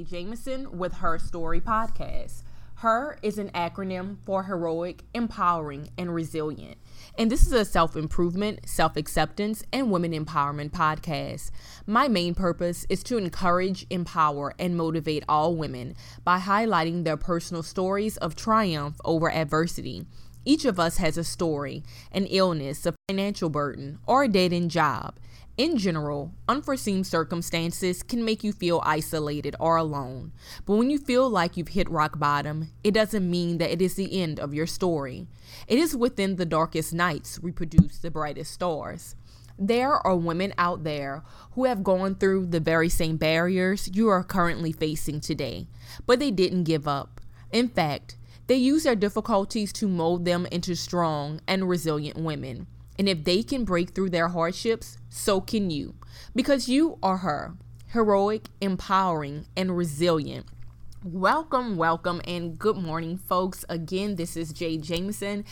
Jameson with Her Story Podcast. HER is an acronym for heroic, empowering, and resilient. And this is a self improvement, self acceptance, and women empowerment podcast. My main purpose is to encourage, empower, and motivate all women by highlighting their personal stories of triumph over adversity. Each of us has a story, an illness, a financial burden, or a dead end job. In general, unforeseen circumstances can make you feel isolated or alone. But when you feel like you've hit rock bottom, it doesn't mean that it is the end of your story. It is within the darkest nights we produce the brightest stars. There are women out there who have gone through the very same barriers you are currently facing today, but they didn't give up. In fact, they use their difficulties to mold them into strong and resilient women. And if they can break through their hardships, so can you. Because you are her heroic, empowering, and resilient. Welcome, welcome, and good morning, folks. Again, this is Jay Jameson.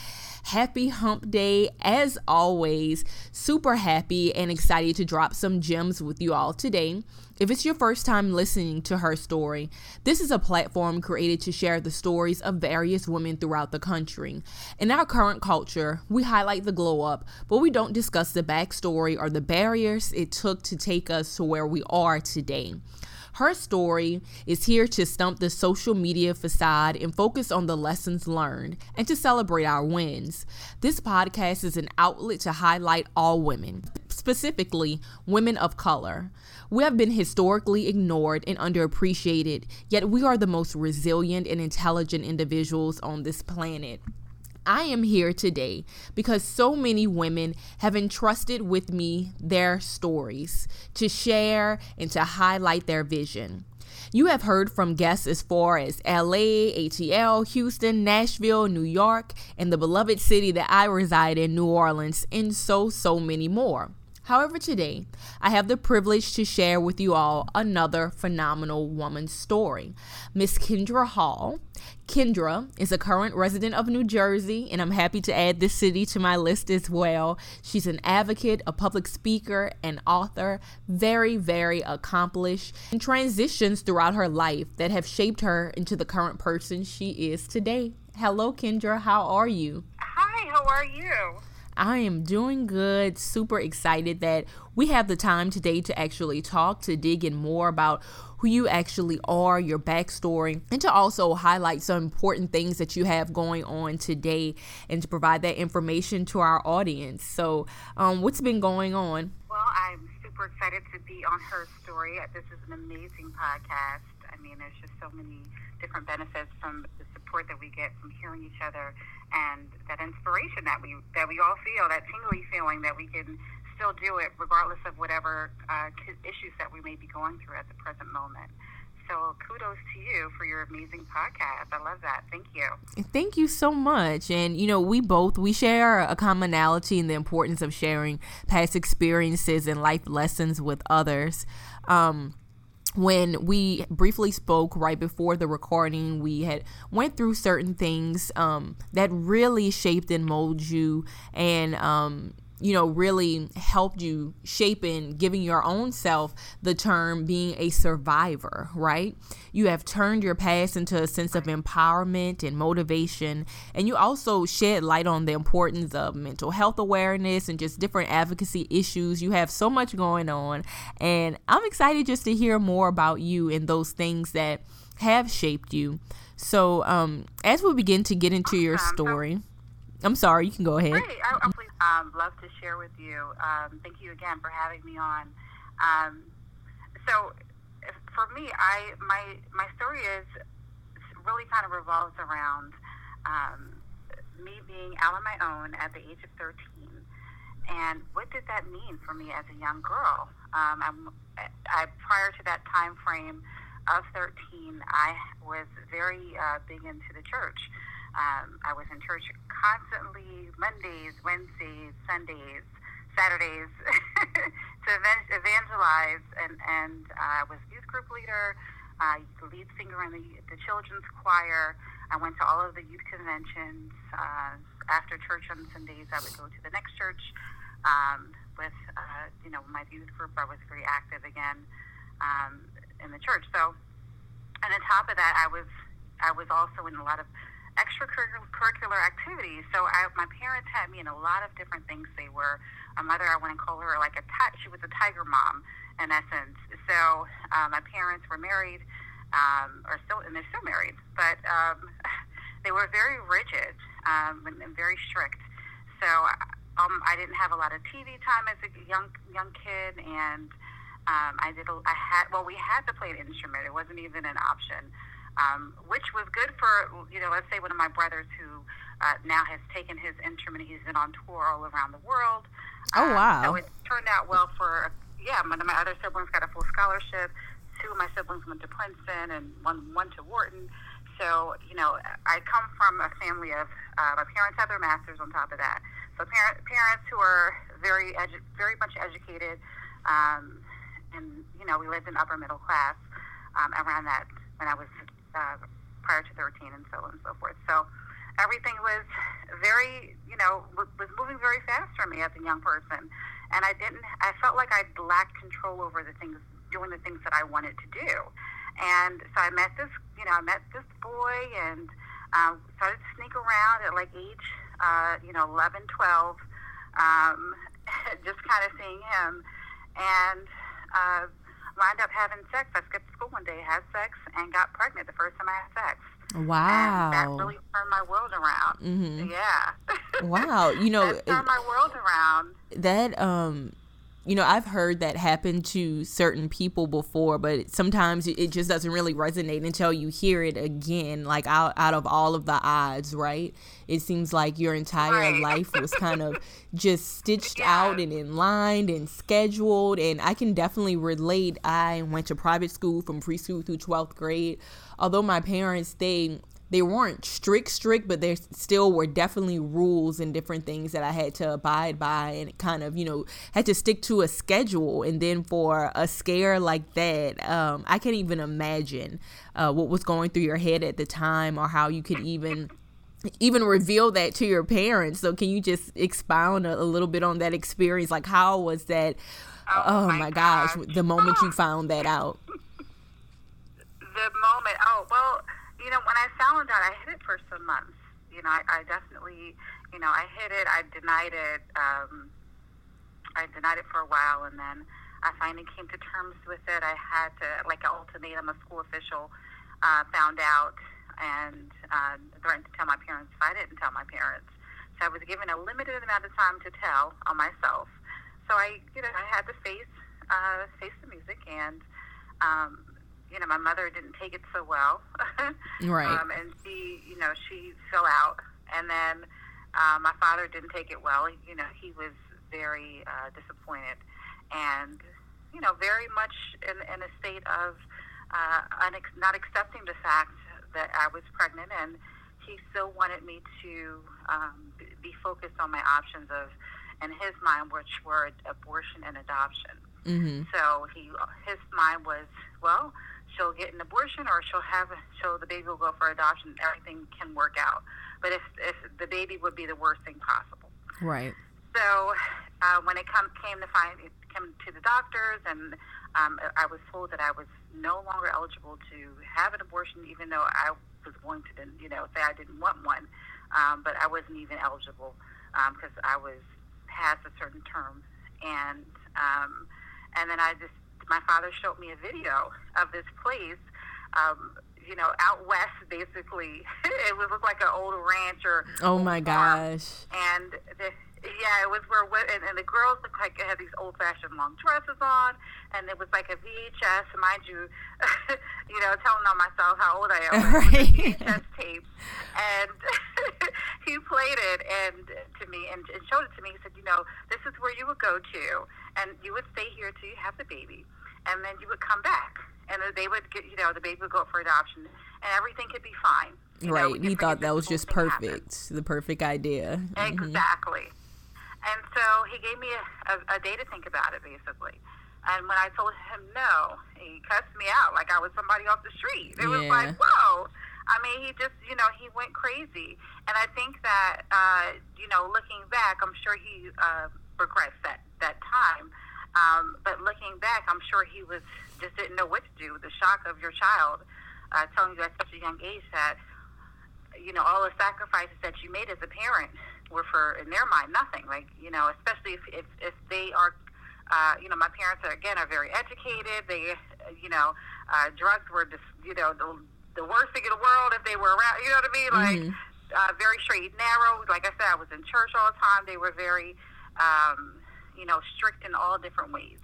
Happy hump day, as always. Super happy and excited to drop some gems with you all today. If it's your first time listening to her story, this is a platform created to share the stories of various women throughout the country. In our current culture, we highlight the glow up, but we don't discuss the backstory or the barriers it took to take us to where we are today. Her story is here to stump the social media facade and focus on the lessons learned and to celebrate our wins. This podcast is an outlet to highlight all women, specifically women of color. We have been historically ignored and underappreciated, yet we are the most resilient and intelligent individuals on this planet. I am here today because so many women have entrusted with me their stories to share and to highlight their vision. You have heard from guests as far as LA, ATL, Houston, Nashville, New York, and the beloved city that I reside in, New Orleans, and so, so many more. However, today I have the privilege to share with you all another phenomenal woman's story. Miss Kendra Hall. Kendra is a current resident of New Jersey, and I'm happy to add this city to my list as well. She's an advocate, a public speaker, an author, very, very accomplished, and transitions throughout her life that have shaped her into the current person she is today. Hello, Kendra. How are you? Hi, how are you? I am doing good. Super excited that we have the time today to actually talk, to dig in more about who you actually are, your backstory, and to also highlight some important things that you have going on today and to provide that information to our audience. So, um, what's been going on? Well, I'm super excited to be on her story. This is an amazing podcast. I mean, there's just so many different benefits from the support that we get from hearing each other and that inspiration that we that we all feel, that tingly feeling that we can still do it regardless of whatever uh, issues that we may be going through at the present moment. So kudos to you for your amazing podcast. I love that. Thank you. Thank you so much. And you know, we both we share a commonality in the importance of sharing past experiences and life lessons with others. Um, when we briefly spoke right before the recording we had went through certain things um, that really shaped and molded you and um, you know, really helped you shape in giving your own self the term being a survivor, right? You have turned your past into a sense of empowerment and motivation. And you also shed light on the importance of mental health awareness and just different advocacy issues. You have so much going on. And I'm excited just to hear more about you and those things that have shaped you. So, um, as we begin to get into your story, I'm sorry, you can go ahead. Great. I, please, um, love to share with you. Um, thank you again for having me on. Um, so, for me, I my my story is really kind of revolves around um, me being out on my own at the age of 13, and what did that mean for me as a young girl? Um, I prior to that time frame of 13, I was very uh, big into the church. Um, I was in church constantly Mondays, Wednesdays, Sundays, Saturdays to evangelize, and and I was youth group leader, uh, lead singer in the the children's choir. I went to all of the youth conventions. Uh, after church on Sundays, I would go to the next church um, with uh, you know my youth group. I was very active again. Um, in the church. So, and on top of that, I was I was also in a lot of extracurricular activities. So I, my parents had me in a lot of different things. They were a mother. I want to call her like a she was a tiger mom in essence. So uh, my parents were married, um, or still, and they're still married, but um, they were very rigid um, and, and very strict. So um, I didn't have a lot of TV time as a young young kid, and um, I did. A, I had well, we had to play an instrument. It wasn't even an option um, which was good for, you know, let's say one of my brothers who uh, now has taken his instrument. He's been on tour all around the world. Oh, um, wow. So it turned out well for, yeah, one of my other siblings got a full scholarship. Two of my siblings went to Princeton and one, one to Wharton. So, you know, I come from a family of, uh, my parents have their masters on top of that. So parent, parents who are very, edu- very much educated, um, and, you know, we lived in upper middle class um, around that when I was uh, prior to 13 and so on and so forth. So everything was very, you know, was moving very fast for me as a young person. And I didn't, I felt like I lacked control over the things, doing the things that I wanted to do. And so I met this, you know, I met this boy and um, started to sneak around at like age, uh, you know, 11, 12, um, just kind of seeing him. And uh, wound up having sex. I skipped school one day, had sex, and got pregnant the first time I had sex. Wow. And that really turned my world around. Mm-hmm. Yeah. wow. You know, that turned my world around. That um you know, I've heard that happen to certain people before, but sometimes it just doesn't really resonate until you hear it again, like out, out of all of the odds, right? It seems like your entire right. life was kind of just stitched yeah. out and in line and scheduled. And I can definitely relate. I went to private school from preschool through 12th grade. Although my parents, they they weren't strict strict but there still were definitely rules and different things that i had to abide by and kind of you know had to stick to a schedule. And then for a scare like that um, i can't even imagine uh, what was going through your head at the time or how you could even even reveal that to your parents. So can you just expound a, a little bit on that experience? Like how was that oh, oh my, my gosh. gosh. the moment you found that out? The moment oh well you know, when I found out, I hid it for some months. You know, I, I definitely, you know, I hid it. I denied it. Um, I denied it for a while, and then I finally came to terms with it. I had to, like, an ultimatum. A school official uh, found out and uh, threatened to tell my parents if I didn't tell my parents. So I was given a limited amount of time to tell on myself. So I, you know, I had to face uh, face the music, and um, you know, my mother didn't take it so well. right. Um, and she, you know, she fell out. And then uh, my father didn't take it well. You know, he was very uh, disappointed and, you know, very much in, in a state of uh, unex- not accepting the fact that I was pregnant. And he still wanted me to um, be focused on my options of, in his mind, which were abortion and adoption. Mm-hmm. So he, his mind was, well, she'll get an abortion or she'll have so the baby will go for adoption everything can work out. But if if the baby would be the worst thing possible. Right. So uh, when it come, came to find it came to the doctors and um, I was told that I was no longer eligible to have an abortion even though I was going to you know say I didn't want one um, but I wasn't even eligible because um, I was past a certain term. And um, and then I just my father showed me a video of this place, um, you know, out west, basically. it would look like an old ranch or. Oh my gosh. And the, yeah, it was where and, and the girls looked like they had these old fashioned long dresses on, and it was like a VHS. Mind you, you know, telling on myself how old I am. Right. VHS tape, and he played it and to me and, and showed it to me. He said, you know, this is where you would go to, and you would stay here till you have the baby and then you would come back, and they would get, you know, the baby would go up for adoption, and everything could be fine. right. Know, he thought that was just perfect, happen. the perfect idea. Mm-hmm. Exactly. And so he gave me a, a, a day to think about it, basically. And when I told him no, he cussed me out like I was somebody off the street. It yeah. was like, whoa. I mean, he just, you know, he went crazy. And I think that, uh, you know, looking back, I'm sure he uh, regrets that, that time Um, but looking back, I'm sure he was just didn't know what to do the shock of your child uh, telling you at such a young age that you know all the sacrifices that you made as a parent were for in their mind nothing. Like you know, especially if if, if they are. Uh, you know, my parents are again are very educated. They, you know, uh, drugs were just, you know, the, the worst thing in the world if they were around. You know what I mean? Like mm-hmm. uh, very straight narrow. Like I said, I was in church all the time. They were very, um, you know, strict in all different ways.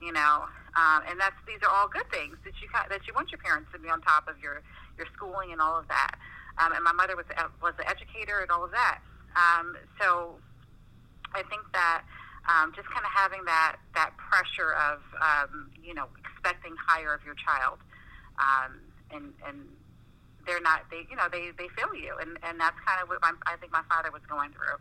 You know, um, and that's these are all good things that you that you want your parents to be on top of your your schooling and all of that. Um, and my mother was was an educator and all of that. Um, so I think that um, just kind of having that that pressure of um, you know expecting higher of your child, um, and and they're not they you know they they feel you, and and that's kind of what my, I think my father was going through.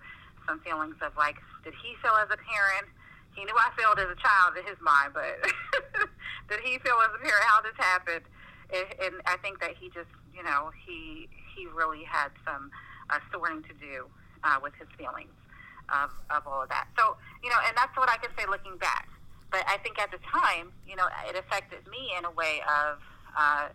Some feelings of like, did he feel as a parent? he knew I failed as a child in his mind, but did he feel as a parent how this happened? And I think that he just, you know, he he really had some uh, sorting to do uh, with his feelings of, of all of that. So, you know, and that's what I can say looking back. But I think at the time, you know, it affected me in a way of uh,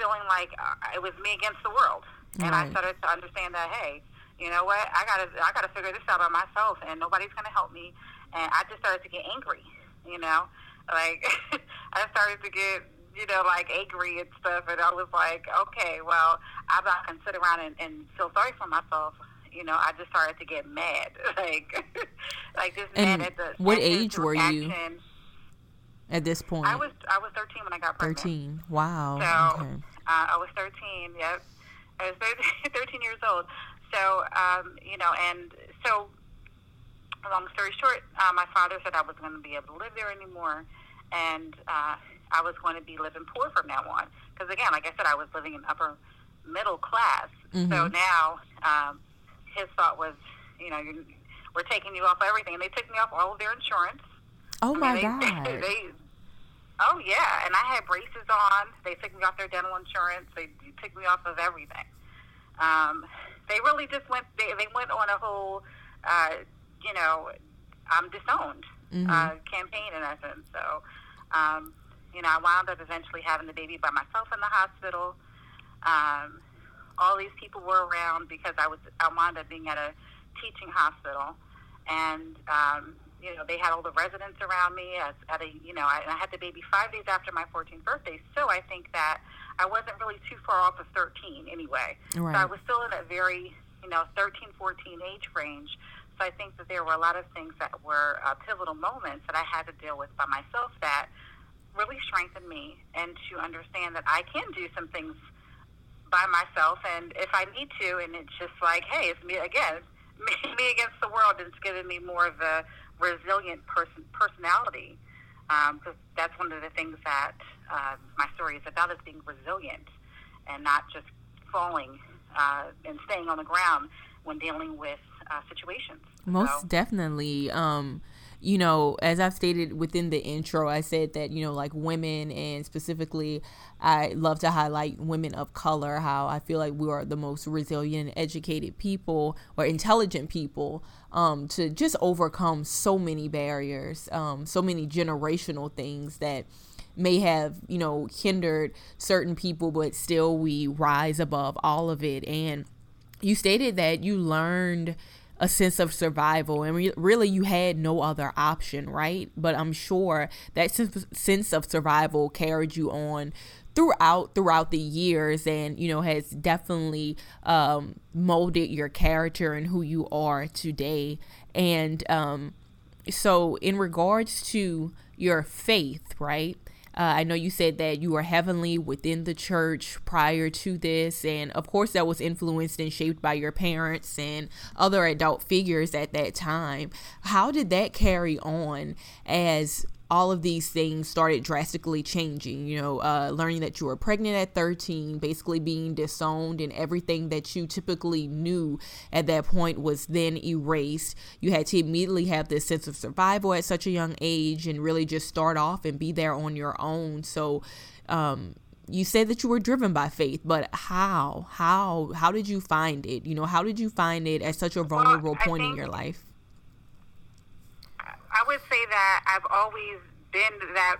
feeling like uh, it was me against the world. Right. And I started to understand that, hey, you know what? I gotta I gotta figure this out by myself, and nobody's gonna help me and I just started to get angry. You know, like I started to get you know like angry and stuff, and I was like, okay, well, I'm not gonna sit around and, and feel sorry for myself. You know, I just started to get mad, like like just and mad at the. What age were you? At this point, I was I was 13 when I got pregnant. 13. Wow. So okay. uh, I was 13. Yep, I was 13, 13 years old. So um, you know, and so long story short, uh, my father said I wasn't going to be able to live there anymore, and uh, I was going to be living poor from now on. Because again, like I said, I was living in upper middle class. Mm-hmm. So now um, his thought was, you know, we're taking you off everything, and they took me off all of their insurance. Oh my I mean, they, god! They, oh yeah, and I had braces on. They took me off their dental insurance. They took me off of everything. Um, they really just went. They, they went on a whole. Uh, you know, I'm disowned mm-hmm. uh, campaign in essence. So, um, you know, I wound up eventually having the baby by myself in the hospital. Um, all these people were around because I was I wound up being at a teaching hospital, and um, you know they had all the residents around me as at a you know I, I had the baby five days after my 14th birthday. So I think that I wasn't really too far off of 13 anyway. Right. So I was still in that very you know 13, 14 age range so I think that there were a lot of things that were uh, pivotal moments that I had to deal with by myself that really strengthened me and to understand that I can do some things by myself and if I need to and it's just like hey it's me again me, me against the world and it's giving me more of a resilient person personality because um, that's one of the things that uh, my story is about is being resilient and not just falling uh, and staying on the ground when dealing with uh, situations. Most so. definitely. Um, you know, as I've stated within the intro, I said that, you know, like women and specifically, I love to highlight women of color, how I feel like we are the most resilient, educated people or intelligent people um, to just overcome so many barriers, um, so many generational things that may have, you know, hindered certain people, but still we rise above all of it. And you stated that you learned a sense of survival and re- really you had no other option right but i'm sure that sense of survival carried you on throughout throughout the years and you know has definitely um, molded your character and who you are today and um, so in regards to your faith right uh, I know you said that you were heavenly within the church prior to this, and of course, that was influenced and shaped by your parents and other adult figures at that time. How did that carry on as all of these things started drastically changing. You know, uh, learning that you were pregnant at 13, basically being disowned, and everything that you typically knew at that point was then erased. You had to immediately have this sense of survival at such a young age and really just start off and be there on your own. So, um, you said that you were driven by faith, but how? How? How did you find it? You know, how did you find it at such a vulnerable well, point in your life? I would say that I've always been that.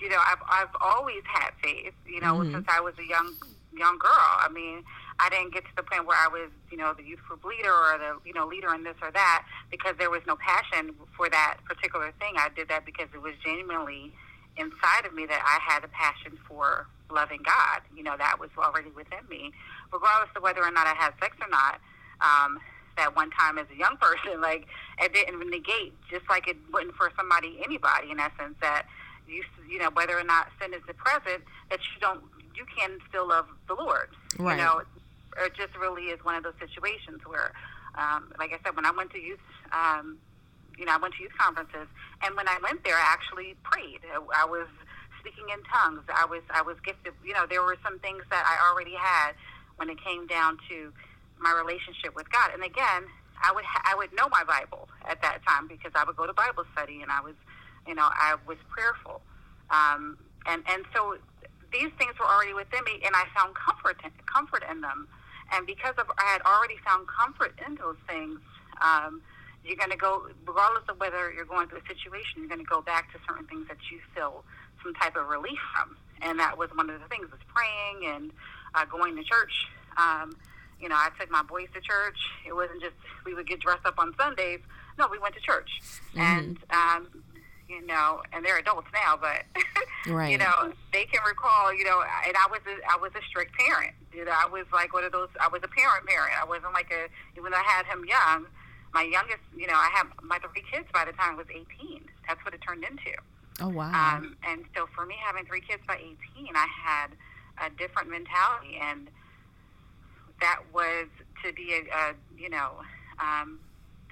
You know, I've I've always had faith. You know, mm-hmm. since I was a young young girl. I mean, I didn't get to the point where I was, you know, the youth group leader or the, you know, leader in this or that because there was no passion for that particular thing. I did that because it was genuinely inside of me that I had a passion for loving God. You know, that was already within me, regardless of whether or not I had sex or not. Um, that one time as a young person, like it didn't negate, just like it wouldn't for somebody, anybody, in essence, that you, you know, whether or not sin is present, that you don't, you can still love the Lord. Right. You know, it just really is one of those situations where, um, like I said, when I went to youth, um, you know, I went to youth conferences, and when I went there, I actually prayed. I was speaking in tongues. I was I was gifted. You know, there were some things that I already had when it came down to my relationship with God. And again, I would ha- I would know my Bible at that time because I would go to Bible study, and I was, you know, I was prayerful. Um, and and so these things were already within me, and I found comfort in, comfort in them. And because of I had already found comfort in those things, um, you're going to go, regardless of whether you're going through a situation, you're going to go back to certain things that you feel some type of relief from. And that was one of the things was praying and uh, going to church. Um, you know, I took my boys to church. It wasn't just we would get dressed up on Sundays. No, we went to church, mm-hmm. and um, you know, and they're adults now, but right. you know, they can recall, you know, and I was a, I was a strict parent. You know, I was like one of those. I was a parent parent. I wasn't like a even though I had him young. My youngest, you know, I have my three kids by the time I was 18. That's what it turned into. Oh wow! Um, and so for me, having three kids by 18, I had a different mentality, and that was to be a, a you know um,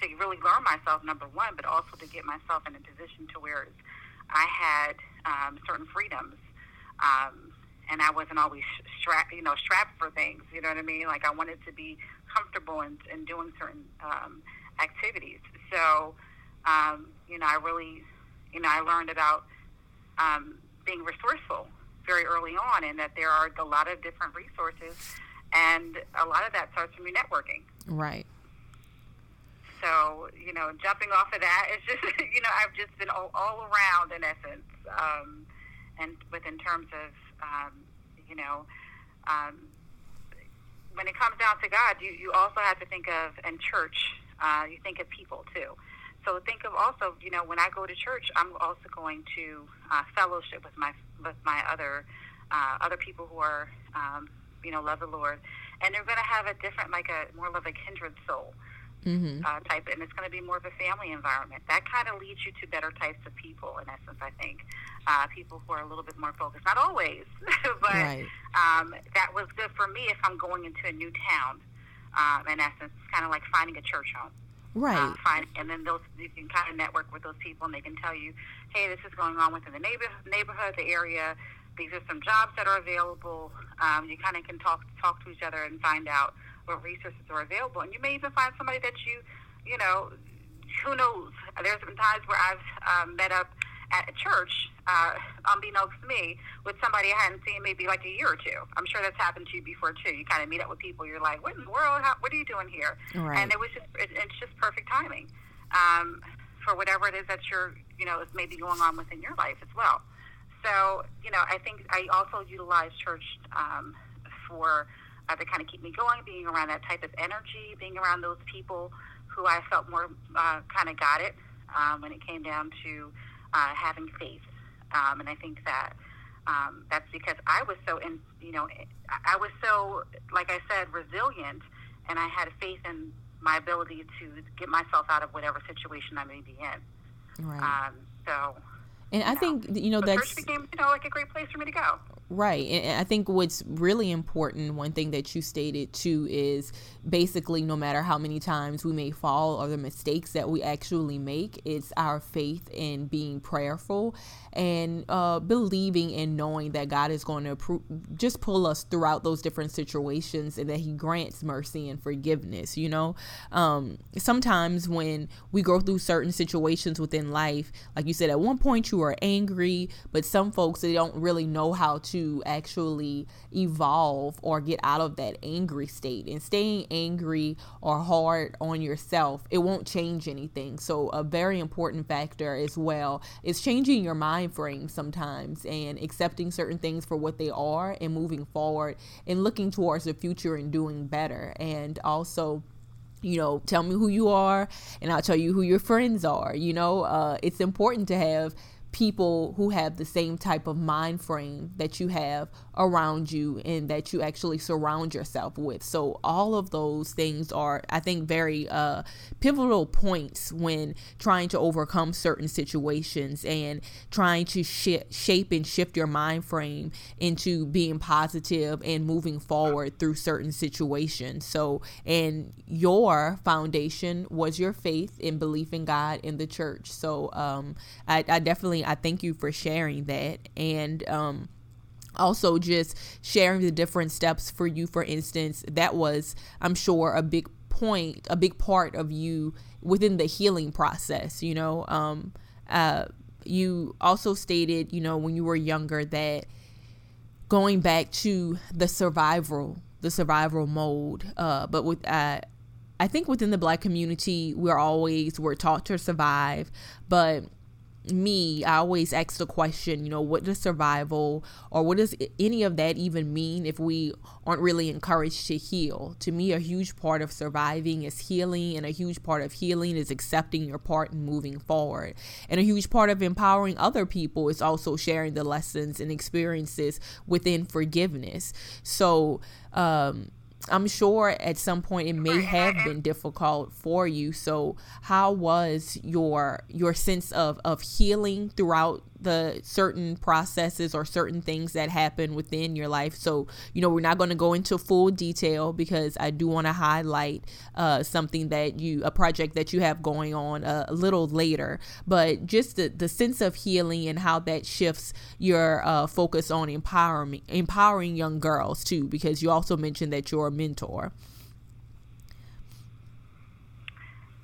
to really learn myself, number one, but also to get myself in a position to where I had um, certain freedoms. Um, and I wasn't always strapped, you know, strapped for things. You know what I mean? Like I wanted to be comfortable in, in doing certain um, activities. So, um, you know, I really, you know, I learned about um, being resourceful very early on, and that there are a lot of different resources, and a lot of that starts from your networking. Right. So, you know, jumping off of that, it's just, you know, I've just been all, all around in essence. Um, and within terms of, um, you know, um, when it comes down to God, you, you also have to think of, and church, uh, you think of people too. So think of also, you know, when I go to church, I'm also going to uh, fellowship with my with my other uh, other people who are, um, you know, love the Lord, and they're going to have a different, like a more of a kindred soul mm-hmm. uh, type, and it's going to be more of a family environment. That kind of leads you to better types of people, in essence, I think. Uh, people who are a little bit more focused. Not always, but right. um, that was good for me if I'm going into a new town. Um, in essence, it's kind of like finding a church home. Right. Uh, find, and then those you can kind of network with those people, and they can tell you, hey, this is going on within the neighbor, neighborhood, the area. These are some jobs that are available. Um, you kind of can talk talk to each other and find out what resources are available. And you may even find somebody that you, you know, who knows? There's been times where I've um, met up at a church, uh, unbeknownst to me, with somebody I hadn't seen maybe like a year or two. I'm sure that's happened to you before too. You kind of meet up with people, you're like, what in the world? How, what are you doing here? Right. And it was just, it, it's just perfect timing um, for whatever it is that you're, you know, is maybe going on within your life as well. So, you know, I think I also utilize church um, for uh, to kind of keep me going, being around that type of energy, being around those people who I felt more uh, kind of got it um, when it came down to uh, having faith. Um, and I think that um, that's because I was so in, you know, I was so, like I said, resilient, and I had faith in my ability to get myself out of whatever situation I may be in. Right. Um, so. And I think you know church became you know like a great place for me to go. Right. And I think what's really important, one thing that you stated too, is basically no matter how many times we may fall or the mistakes that we actually make, it's our faith in being prayerful and uh, believing and knowing that God is going to pro- just pull us throughout those different situations and that He grants mercy and forgiveness. You know, um, sometimes when we go through certain situations within life, like you said, at one point you are angry, but some folks they don't really know how to to actually evolve or get out of that angry state. And staying angry or hard on yourself, it won't change anything. So, a very important factor as well is changing your mind frame sometimes and accepting certain things for what they are and moving forward and looking towards the future and doing better. And also, you know, tell me who you are and I'll tell you who your friends are. You know, uh, it's important to have people who have the same type of mind frame that you have around you and that you actually surround yourself with. So all of those things are I think very uh, pivotal points when trying to overcome certain situations and trying to sh- shape and shift your mind frame into being positive and moving forward through certain situations. So and your foundation was your faith and belief in God in the church. So um, I, I definitely I thank you for sharing that. And um, also just sharing the different steps for you, for instance, that was, I'm sure, a big point, a big part of you within the healing process, you know. Um, uh, you also stated, you know, when you were younger that going back to the survival, the survival mode, uh, but with, uh, I think within the black community, we're always, we're taught to survive, but me, I always ask the question, you know, what does survival or what does any of that even mean if we aren't really encouraged to heal? To me, a huge part of surviving is healing, and a huge part of healing is accepting your part and moving forward. And a huge part of empowering other people is also sharing the lessons and experiences within forgiveness. So, um, I'm sure at some point it may have been difficult for you. So how was your your sense of of healing throughout the certain processes or certain things that happen within your life. So, you know, we're not going to go into full detail because I do want to highlight uh, something that you, a project that you have going on uh, a little later. But just the, the sense of healing and how that shifts your uh, focus on empowering, empowering young girls too, because you also mentioned that you're a mentor.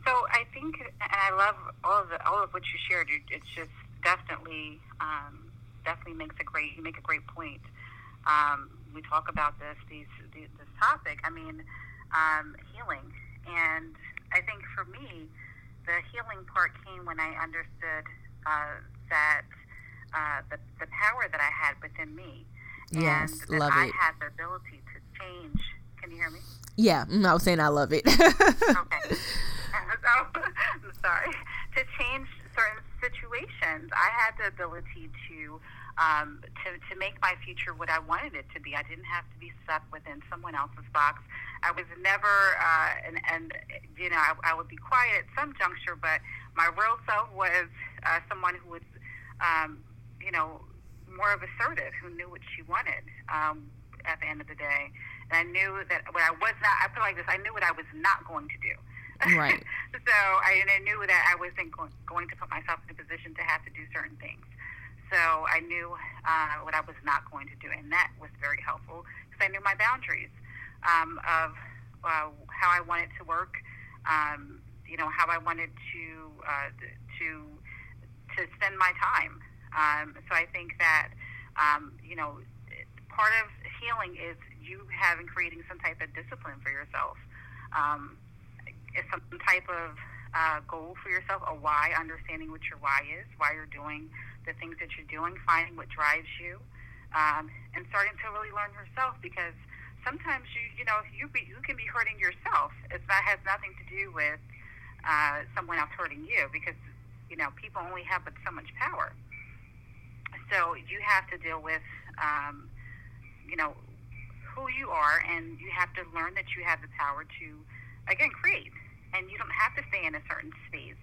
So I think, and I love all of the, all of what you shared. It's just definitely um, definitely makes a great you make a great point. Um, we talk about this these, these this topic. I mean, um, healing, and I think for me, the healing part came when I understood uh, that uh, the the power that I had within me, yes, and that love I it. had the ability to change. Can you hear me? Yeah, mm, I was saying I love it. okay. So, I'm sorry. To change certain situations, I had the ability to um, to to make my future what I wanted it to be. I didn't have to be stuck within someone else's box. I was never, uh, and, and you know, I, I would be quiet at some juncture, but my real self was uh, someone who was, um, you know, more of assertive, who knew what she wanted um, at the end of the day. And I knew that what I was not, I feel like this, I knew what I was not going to do. Right. so I, and I knew that I wasn't going, to put myself in a position to have to do certain things. So I knew uh, what I was not going to do, and that was very helpful because I knew my boundaries um, of uh, how I wanted to work, um, you know, how I wanted to uh, to to spend my time. Um, so I think that um, you know, part of healing is you having creating some type of discipline for yourself. Um, some type of uh, goal for yourself, a why, understanding what your why is, why you're doing the things that you're doing, finding what drives you, um, and starting to really learn yourself because sometimes you you know you be, you can be hurting yourself. It's that has nothing to do with uh, someone else hurting you because you know people only have but so much power. So you have to deal with um, you know who you are, and you have to learn that you have the power to again create and you don't have to stay in a certain space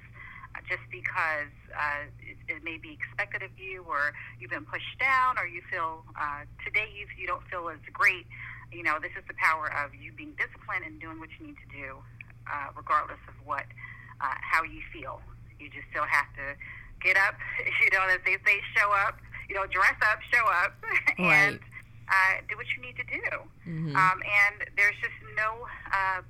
uh, just because uh, it, it may be expected of you, or you've been pushed down, or you feel uh, today you you don't feel as great. You know, this is the power of you being disciplined and doing what you need to do, uh, regardless of what uh, how you feel. You just still have to get up. You know, as they say, show up. You know, dress up, show up, and uh, do what you need to do. Mm-hmm. Um, and there's just no uh,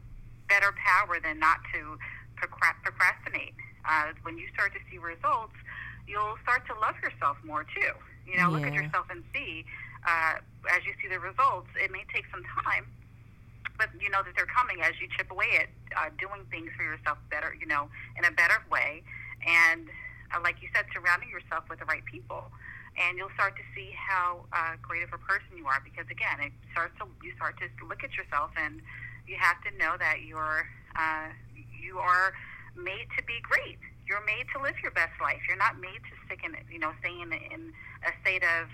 better power than not to procrastinate. Uh, when you start to see results, you'll start to love yourself more too. You know, yeah. look at yourself and see uh, as you see the results, it may take some time, but you know that they're coming as you chip away at uh, doing things for yourself better, you know, in a better way. And uh, like you said, surrounding yourself with the right people. And you'll start to see how uh, great of a person you are because again, it starts to you start to look at yourself and you have to know that you're uh, you are made to be great. You're made to live your best life. You're not made to stick in you know stay in, in a state of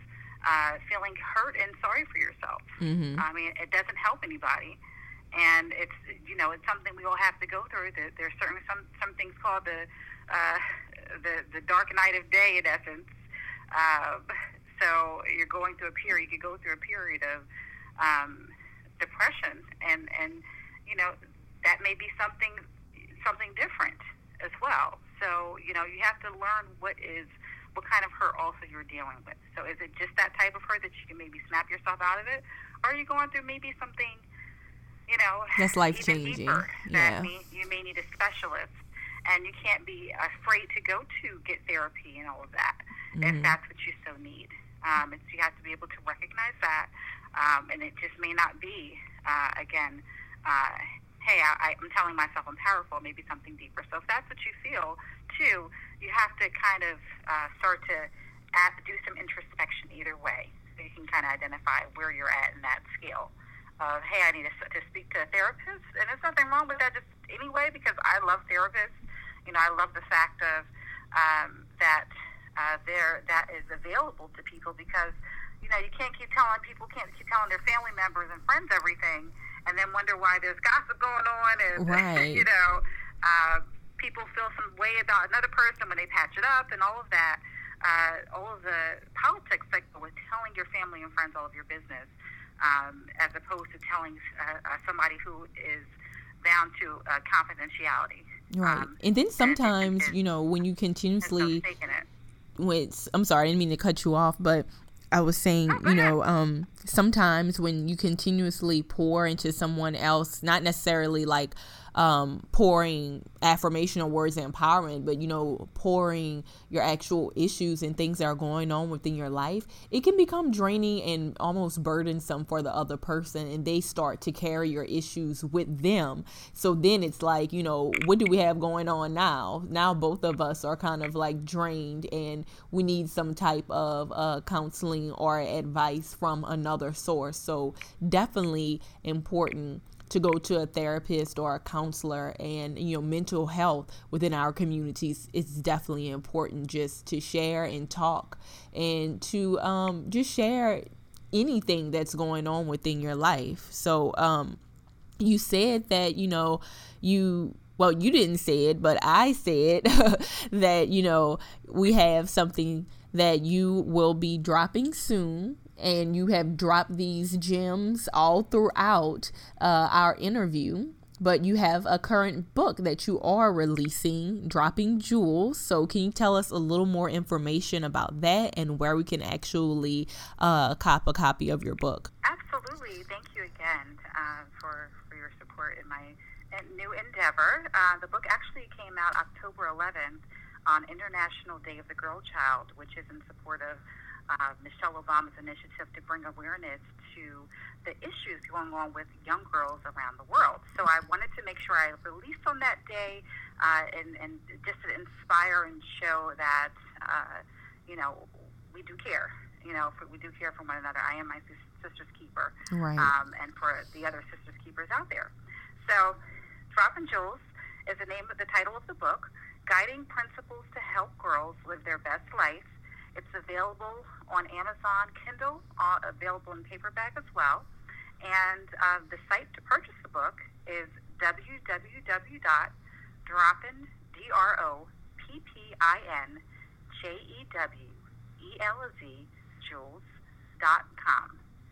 uh, feeling hurt and sorry for yourself. Mm-hmm. I mean, it doesn't help anybody, and it's you know it's something we all have to go through. There, there's certainly some some things called the uh, the the dark night of day in essence. Uh, so you're going through a period. You could go through a period of um, depression, and and you know that may be something something different as well. So you know you have to learn what is what kind of hurt also you're dealing with. So is it just that type of hurt that you can maybe snap yourself out of it? Or are you going through maybe something, you know, that's life changing? Yeah. That you may need a specialist. And you can't be afraid to go to get therapy and all of that mm-hmm. if that's what you so need. Um, it's, you have to be able to recognize that. Um, and it just may not be, uh, again, uh, hey, I, I'm telling myself I'm powerful, maybe something deeper. So if that's what you feel, too, you have to kind of uh, start to add, do some introspection either way, so you can kind of identify where you're at in that scale. Of hey, I need to, to speak to a therapist, and there's nothing wrong with that just anyway because I love therapists. You know, I love the fact of um, that uh, there that is available to people because you know you can't keep telling people can't keep telling their family members and friends everything and then wonder why there's gossip going on and right. you know. Uh, people feel some way about another person when they patch it up and all of that. Uh, all of the politics that go with telling your family and friends all of your business, um, as opposed to telling uh, uh, somebody who is bound to uh, confidentiality. Right, um, and then sometimes and, you know when you continuously, I'm sorry, I didn't mean to cut you off, but I was saying, you know, um, sometimes when you continuously pour into someone else, not necessarily like um, pouring affirmational words of empowerment, but you know, pouring your actual issues and things that are going on within your life, it can become draining and almost burdensome for the other person, and they start to carry your issues with them. So then it's like, you know, what do we have going on now? Now both of us are kind of like drained, and we need some type of uh, counseling or advice from another source. So definitely important to go to a therapist or a counselor and you know mental health within our communities is definitely important just to share and talk and to um, just share anything that's going on within your life. So um, you said that you know you well you didn't say it but i said that you know we have something that you will be dropping soon and you have dropped these gems all throughout uh, our interview. But you have a current book that you are releasing, Dropping Jewels. So, can you tell us a little more information about that and where we can actually uh, cop a copy of your book? Absolutely. Thank you again uh, for, for your support in my new endeavor. Uh, the book actually came out October 11th on International Day of the Girl Child, which is in support of uh, Michelle Obama's initiative to bring awareness to the issues going on with young girls around the world. So I wanted to make sure I released on that day uh, and, and just to inspire and show that, uh, you know, we do care. You know, we do care for one another. I am my sister's keeper. Right. Um, and for the other sisters keepers out there. So, Dropping Jewels is the name of the title of the book, Guiding Principles to Help Girls Live Their Best Life it's available on Amazon Kindle, uh, available in paperback as well. And uh, the site to purchase the book is www.droppin.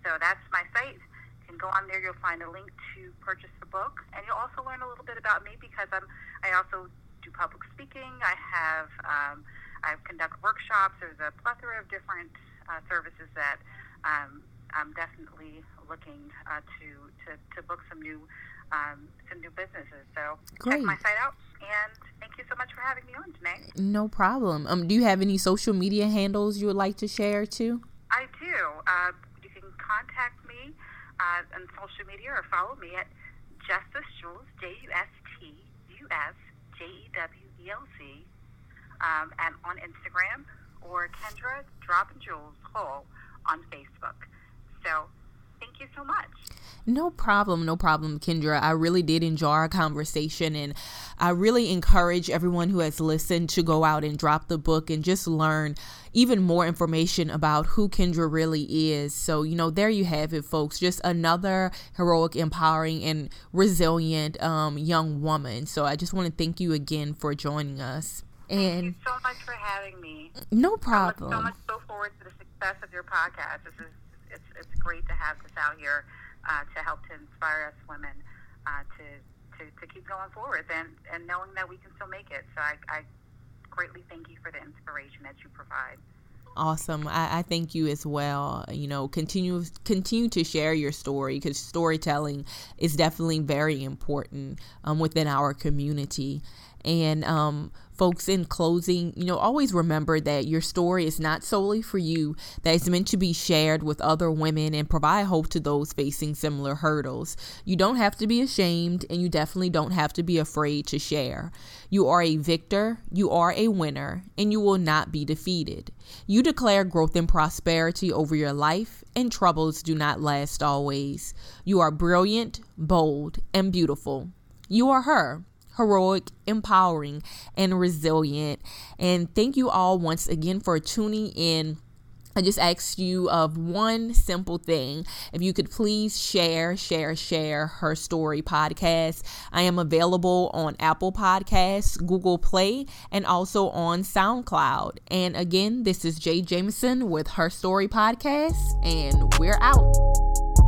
So that's my site. You can go on there. You'll find a link to purchase the book. And you'll also learn a little bit about me because I'm, I also do public speaking. I have... Um, I conduct workshops. There's a plethora of different uh, services that um, I'm definitely looking uh, to, to, to book some new um, some new businesses. So Great. check my site out. And thank you so much for having me on today. No problem. Um, do you have any social media handles you would like to share too? I do. Uh, you can contact me uh, on social media or follow me at Justus Jewelz, J U S T U S J E W E L Z, um, and on Instagram, or Kendra Drop and Jules Cole on Facebook. So thank you so much. No problem, no problem, Kendra. I really did enjoy our conversation, and I really encourage everyone who has listened to go out and drop the book and just learn even more information about who Kendra really is. So, you know, there you have it, folks. Just another heroic, empowering, and resilient um, young woman. So, I just want to thank you again for joining us. And thank you so much for having me. No problem. So much so forward to the success of your podcast. This is it's it's great to have this out here uh, to help to inspire us women uh, to, to to keep going forward and and knowing that we can still make it. So I, I greatly thank you for the inspiration that you provide. Awesome. I, I thank you as well. You know, continue continue to share your story because storytelling is definitely very important um, within our community. And um, folks, in closing, you know, always remember that your story is not solely for you, that it's meant to be shared with other women and provide hope to those facing similar hurdles. You don't have to be ashamed, and you definitely don't have to be afraid to share. You are a victor, you are a winner, and you will not be defeated. You declare growth and prosperity over your life, and troubles do not last always. You are brilliant, bold, and beautiful. You are her heroic, empowering, and resilient. And thank you all once again for tuning in. I just asked you of one simple thing. If you could please share, share, share her story podcast. I am available on Apple Podcasts, Google Play, and also on SoundCloud. And again, this is Jay Jameson with Her Story Podcast, and we're out.